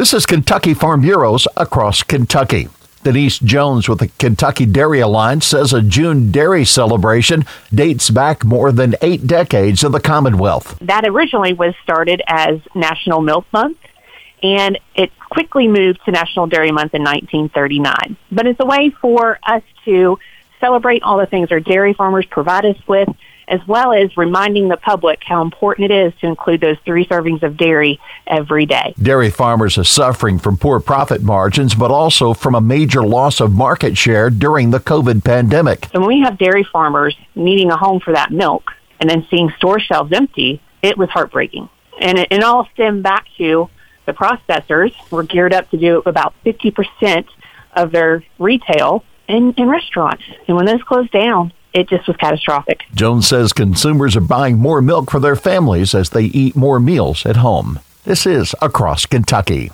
This is Kentucky Farm Bureaus across Kentucky. Denise Jones with the Kentucky Dairy Alliance says a June dairy celebration dates back more than eight decades in the Commonwealth. That originally was started as National Milk Month, and it quickly moved to National Dairy Month in 1939. But it's a way for us to celebrate all the things our dairy farmers provide us with as well as reminding the public how important it is to include those three servings of dairy every day. Dairy farmers are suffering from poor profit margins, but also from a major loss of market share during the COVID pandemic. So when we have dairy farmers needing a home for that milk and then seeing store shelves empty, it was heartbreaking. And it, it all stemmed back to the processors were geared up to do about 50% of their retail in, in restaurants. And when those closed down, it just was catastrophic. Jones says consumers are buying more milk for their families as they eat more meals at home. This is Across Kentucky.